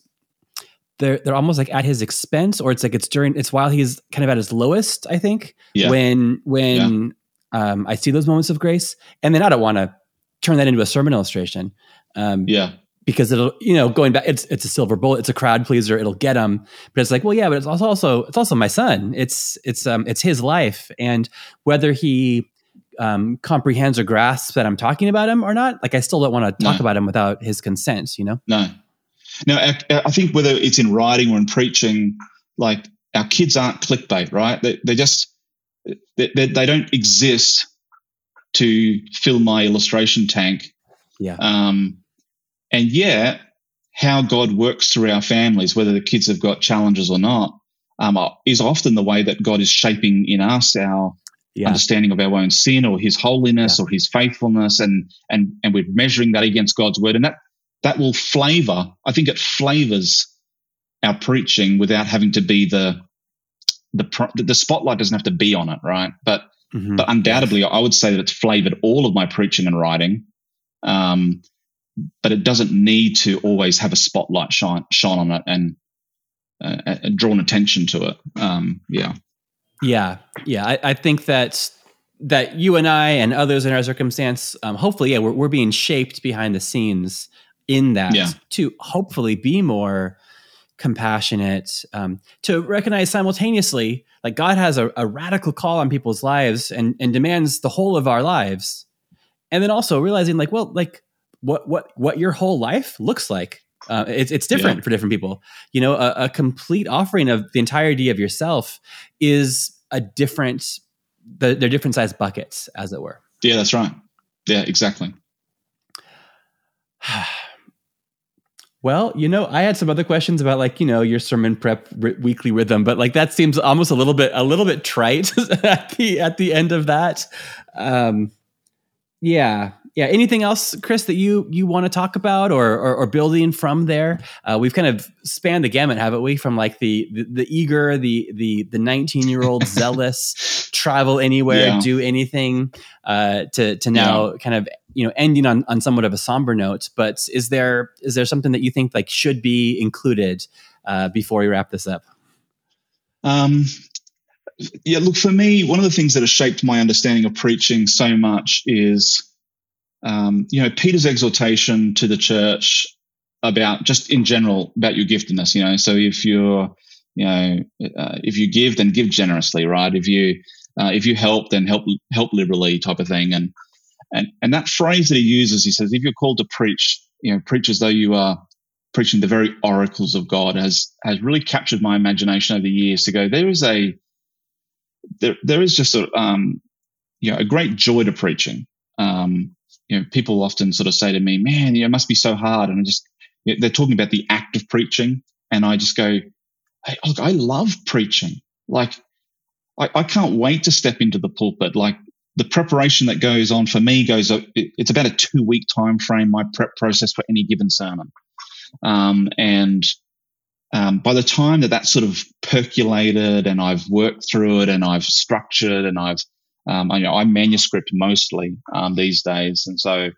they're they're almost like at his expense, or it's like it's during it's while he's kind of at his lowest. I think yeah. when when yeah. um, I see those moments of grace, and then I don't want to turn that into a sermon illustration. Um, yeah, because it'll you know going back it's it's a silver bullet it's a crowd pleaser it'll get him but it's like well yeah but it's also it's also my son it's it's um it's his life and whether he um comprehends or grasps that i'm talking about him or not like i still don't want to talk no. about him without his consent you know no now, I think whether it's in writing or in preaching, like our kids aren't clickbait, right? They, they just they, they, don't exist to fill my illustration tank. Yeah. Um, and yet, how God works through our families, whether the kids have got challenges or not, um, is often the way that God is shaping in us our yeah. understanding of our own sin or His holiness yeah. or His faithfulness, and and and we're measuring that against God's word, and that that will flavor, I think it flavors our preaching without having to be the, the, the spotlight doesn't have to be on it, right? But, mm-hmm. but undoubtedly, I would say that it's flavored all of my preaching and writing. Um, but it doesn't need to always have a spotlight shine, shine on it and, uh, drawn attention to it. Um, yeah. Yeah, yeah. I, I think that that you and I and others in our circumstance, um, hopefully, yeah, we're, we're being shaped behind the scenes in that Yeah. to hopefully be more compassionate, um, to recognize simultaneously, like God has a, a radical call on people's lives and, and demands the whole of our lives. And then also realizing like, well, like what, what, what your whole life looks like. Uh, it's, it's different Yeah. for different people. You know, a, a complete offering of the entirety of yourself is a different, the, they're different sized buckets, as it were. Yeah, that's right. Yeah, exactly. <sighs> <sighs> <sighs> Well, you know, I had some other questions about like you know your sermon prep r- weekly rhythm, but like that seems almost a little bit a little bit trite <laughs> at the at the end of that. Um, yeah, yeah. Anything else, Chris, that you you want to talk about or or, or building from there? Uh, we've kind of spanned the gamut, haven't we? From like the the, the eager, the the the nineteen year old <laughs> zealous, travel anywhere, Yeah. do anything, uh, to to now kind of you know ending on on somewhat of a somber note. But is there is there something that you think like should be included uh, before we wrap this up? Um, yeah, look, for me, one of the things that has shaped my understanding of preaching so much is, um, you know, Peter's exhortation to the church about just in general about your giftedness. You know, so if you're, you know, uh, if you give, then give generously, right? If you uh, if you help, then help help liberally, type of thing. And and and that phrase that he uses, he says, if you're called to preach, you know, preach as though you are preaching the very oracles of God has has really captured my imagination over the years to go there is a there there is just a um you know a great joy to preaching um you know people often sort of say to me man you know, it must be so hard. And I just you know, they're talking about the act of preaching and I just go hey look I love preaching. Like I, I can't wait to step into the pulpit. Like the preparation that goes on for me goes it- it's about a two week time frame my prep process for any given sermon. Um, and um, by the time that that's sort of percolated and I've worked through it and I've structured and I've um, I, you know I manuscript mostly um, these days. And so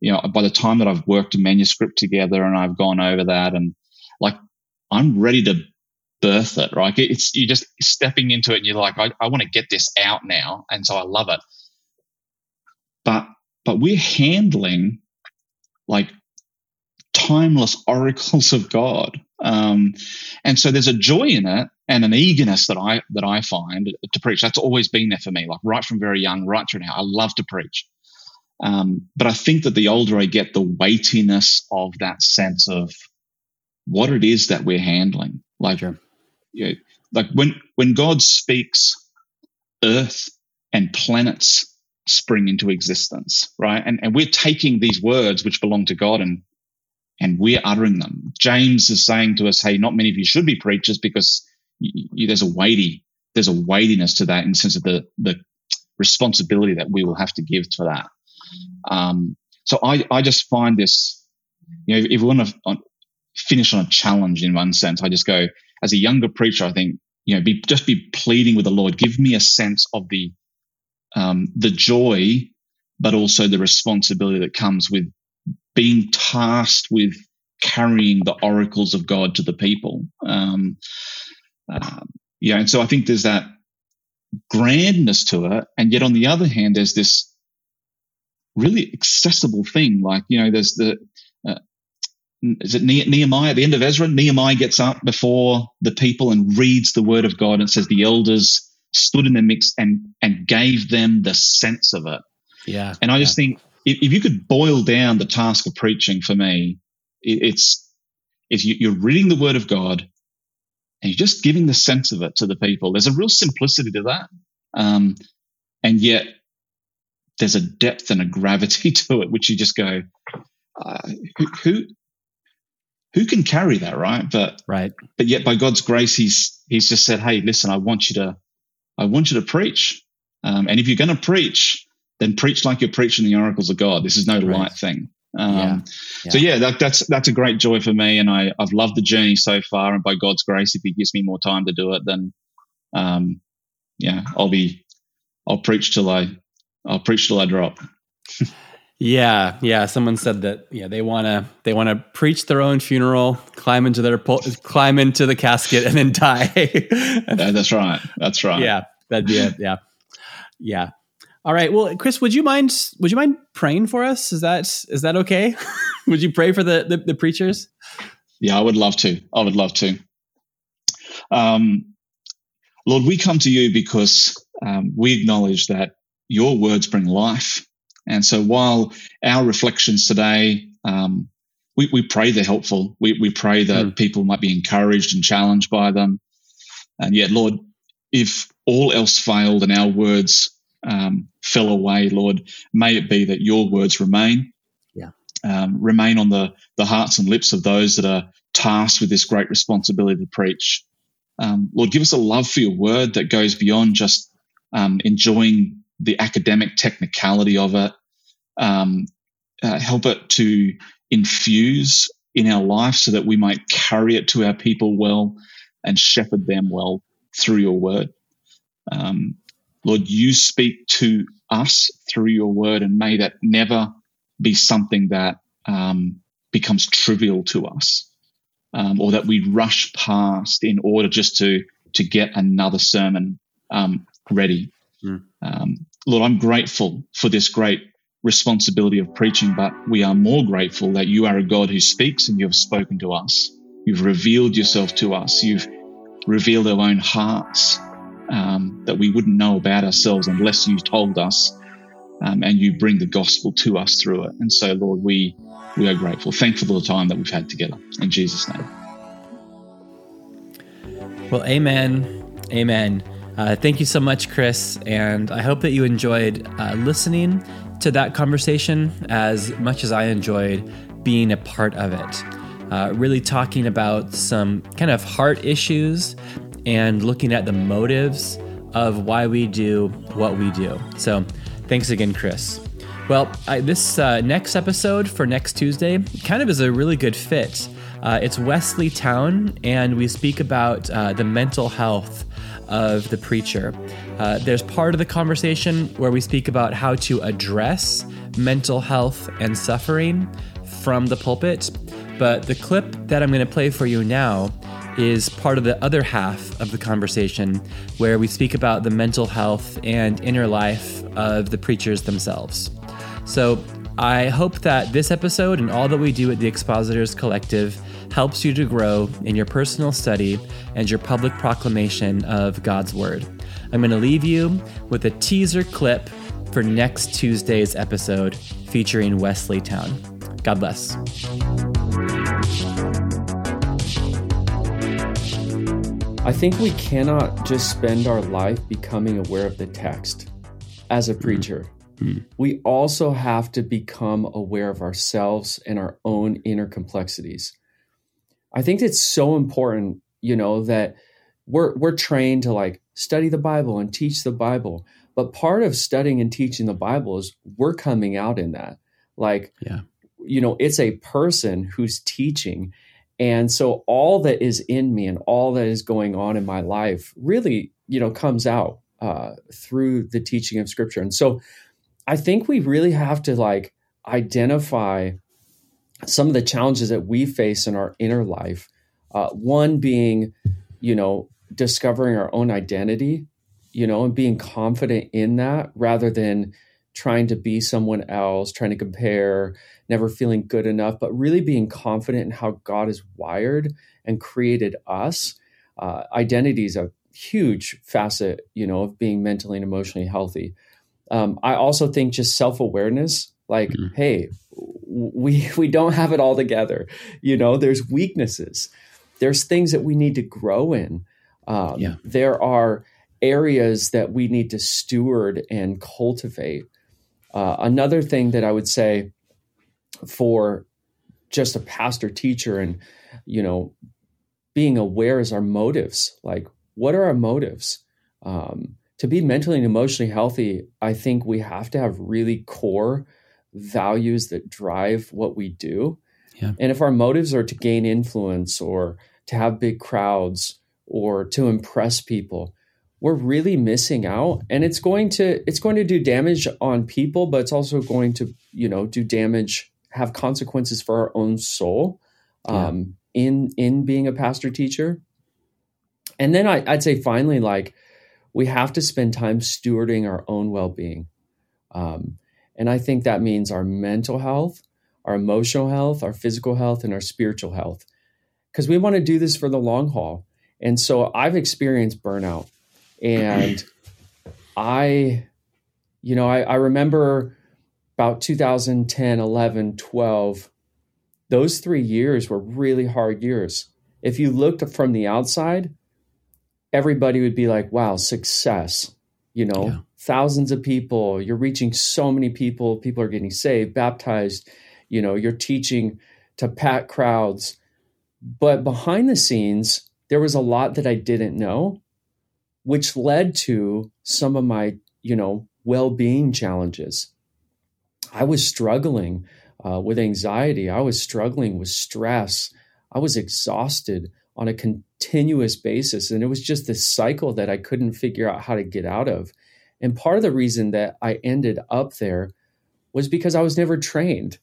you know by the time that I've worked a manuscript together and I've gone over that and like I'm ready to birth it right? It's you're just stepping into it and you're like I, I want to get this out now. And so I love it. But but we're handling like timeless oracles of God. Um, and so there's a joy in it and an eagerness that I that I find to preach. That's always been there for me, like right from very young, right through now. I love to preach. Um, but I think that the older I get, the weightiness of that sense of what it is that we're handling. Like, Sure. you know, like when when God speaks, earth and planets spring into existence, right? And and we're taking these words which belong to God and and we're uttering them. James is saying to us, "Hey, not many of you should be preachers because y y there's a weighty, there's a weightiness to that in the sense of the the responsibility that we will have to give to that." Um, so I I just find this, you know, if we want to finish on a challenge in one sense, I just go as a younger preacher, I think you know, be just be pleading with the Lord, give me a sense of the um, the joy, but also the responsibility that comes with being tasked with carrying the oracles of God to the people. Um, uh, yeah, and so I think there's that grandness to it, and yet on the other hand, there's this really accessible thing. Like you know, there's the uh, is it Ne- Nehemiah at the end of Ezra? Nehemiah gets up before the people and reads the word of God, and says the elders stood in the mix and and gave them the sense of it. Yeah. And I just think if, if you could boil down the task of preaching for me, it, it's if you, you're reading the Word of God and you're just giving the sense of it to the people. There's a real simplicity to that, um, and yet there's a depth and a gravity <laughs> to it, which you just go, uh, who, who who can carry that, right? But Right. but yet by God's grace, he's he's just said, hey, listen, I want you to I want you to preach, um, and if you're going to preach, then preach like you're preaching the oracles of God. This is no Right. light thing. Um, Yeah. So yeah, that, that's that's a great joy for me, and I I've loved the journey so far. And by God's grace, if He gives me more time to do it, then um, yeah, I'll be I'll preach till I I'll preach till I drop. Yeah, yeah. Someone said that. Yeah, they want to they want to preach their own funeral, climb into their climb into the casket, and then die. <laughs> Yeah, that's right. That's right. yeah, That'd be it. Yeah. Yeah. All right. Well, Chris, would you mind would you mind praying for us? Is that is that okay? <laughs> would you pray for the, the, the preachers? Yeah, I would love to. I would love to. Um, Lord, we come to you because um, we acknowledge that your words bring life. And so while our reflections today, um, we, we pray they're helpful. We, we pray that mm. people might be encouraged and challenged by them. And yet, Lord, if all else failed and our words um, fell away, Lord, may it be that your words remain. Yeah. Um, remain on the, the hearts and lips of those that are tasked with this great responsibility to preach. Um, Lord, give us a love for your word that goes beyond just um, enjoying the academic technicality of it. Um, uh, help it to infuse in our life so that we might carry it to our people well and shepherd them well through your word. Um, Lord, you speak to us through your word, and may that never be something that um, becomes trivial to us um, or that we rush past in order just to to get another sermon um, ready. Mm. Lord, I'm grateful for this great responsibility of preaching, but we are more grateful that you are a God who speaks and you have spoken to us. You've revealed yourself to us. You've revealed our own hearts um, that we wouldn't know about ourselves unless you told us. Um, and you bring the gospel to us through it. And so, Lord, we we are grateful, thankful for the time that we've had together. In Jesus' name. Well, amen. Amen. Uh, thank you so much, Chris. And I hope that you enjoyed uh, listening to that conversation as much as I enjoyed being a part of it. Uh, really talking about some kind of heart issues and looking at the motives of why we do what we do. So, thanks again, Chris. Well, I, this uh, next episode for next Tuesday kind of is a really good fit. Uh, it's Wesley Town, and we speak about uh, the mental health of the preacher. Uh, there's part of the conversation where we speak about how to address mental health and suffering from the pulpit, but the clip that I'm going to play for you now is part of the other half of the conversation where we speak about the mental health and inner life of the preachers themselves. So I hope that this episode and all that we do at the Expositors Collective helps you to grow in your personal study and your public proclamation of God's Word. I'm going to leave you with a teaser clip for next Tuesday's episode featuring Wesley Town. God bless. I think we cannot just spend our life becoming aware of the text as a preacher. Mm-hmm. We also have to become aware of ourselves and our own inner complexities. I think it's so important, you know, that we're we're trained to like study the Bible and teach the Bible. But part of studying and teaching the Bible is we're coming out in that. Like, yeah. you know, it's a person who's teaching and so all that is in me and all that is going on in my life really, you know, comes out uh, through the teaching of Scripture. And so I think we really have to like identify some of the challenges that we face in our inner life. Uh, one being, you know, discovering our own identity, you know, and being confident in that rather than trying to be someone else, trying to compare, never feeling good enough, but really being confident in how God is wired and created us. Uh, identity is a huge facet, you know, of being mentally and emotionally healthy. Um, I also think just self awareness, like, mm-hmm. hey, we <laughs> we don't have it all together. You know, there's weaknesses. There's things that we need to grow in. Um, yeah. There are areas that we need to steward and cultivate. Uh, another thing that I would say for just a pastor teacher and you know being aware is our motives. Like what are our motives? Um, to be mentally and emotionally healthy i think we have to have really core values that drive what we do. Yeah. and if our motives are to gain influence or to have big crowds or to impress people we're really missing out. And it's going to it's going to do damage on people but it's also going to you know do damage have consequences for our own soul um, yeah. in in being a pastor teacher and then I, i'd say finally like we have to spend time stewarding our own well being. Um, and I think that means our mental health, our emotional health, our physical health, and our spiritual health. Because we want to do this for the long haul. And so I've experienced burnout. And <clears throat> I, you know, I, I remember about 2010, 11, 12, those three years were really hard years. If you looked from the outside, everybody would be like, wow, success, you know, yeah. thousands of people, you're reaching so many people, people are getting saved, baptized, you know, you're teaching to pack crowds. But behind the scenes, there was a lot that I didn't know, which led to some of my, you know, well being challenges. I was struggling uh, with anxiety. I was struggling with stress. I was exhausted on a continuous basis. And it was just this cycle that I couldn't figure out how to get out of. And part of the reason that I ended up there was because I was never trained.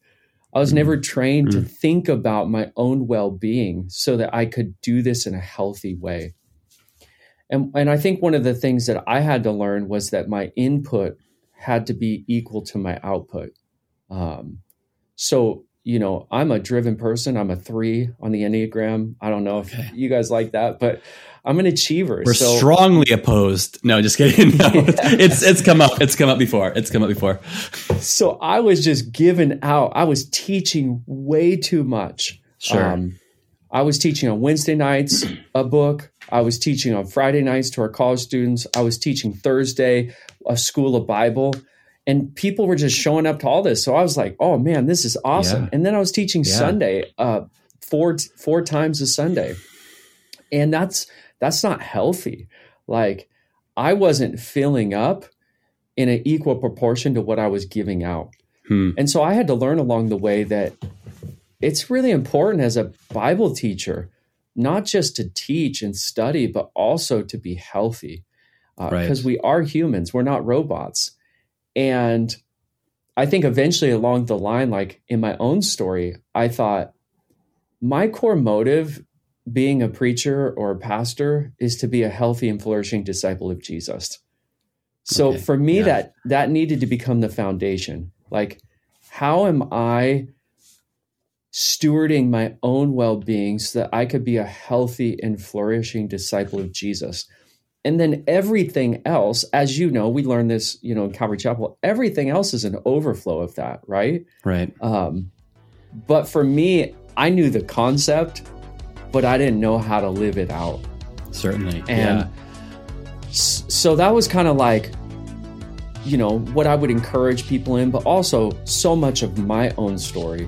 I was mm never trained mm to think about my own well being so that I could do this in a healthy way. And, and I think one of the things that I had to learn was that my input had to be equal to my output. Um, so you know, I'm a driven person. I'm a three on the Enneagram. I don't know okay. if you guys like that, but I'm an achiever. We're so. strongly opposed. No, just kidding. <laughs> No, <laughs> it's it's come up. It's come up before. It's come up before. So I was just given out. I was teaching way too much. Sure. Um, I was teaching on Wednesday nights a book. I was teaching on Friday nights to our college students. I was teaching Thursday a school of Bible and people were just showing up to all this. So I was like, "Oh man, this is awesome!" Yeah. And then I was teaching yeah. Sunday, uh, four four times a Sunday, and that's that's not healthy. Like I wasn't filling up in an equal proportion to what I was giving out, hmm. and so I had to learn along the way that it's really important as a Bible teacher not just to teach and study, but also to be healthy, because uh, right. we are humans. We're not robots and I think eventually along the line, like in my own story, I thought my core motive being a preacher or a pastor is to be a healthy and flourishing disciple of Jesus. So okay. for me, yeah. that that needed to become the foundation. Like, how am I stewarding my own well-being so that I could be a healthy and flourishing disciple of Jesus? And then everything else, as you know, we learned this, you know, in Calvary Chapel, everything else is an overflow of that, right? Right. Um, but for me, I knew the concept, but I didn't know how to live it out. Certainly. And yeah. so that was kind of like, you know, what I would encourage people in, but also so much of my own story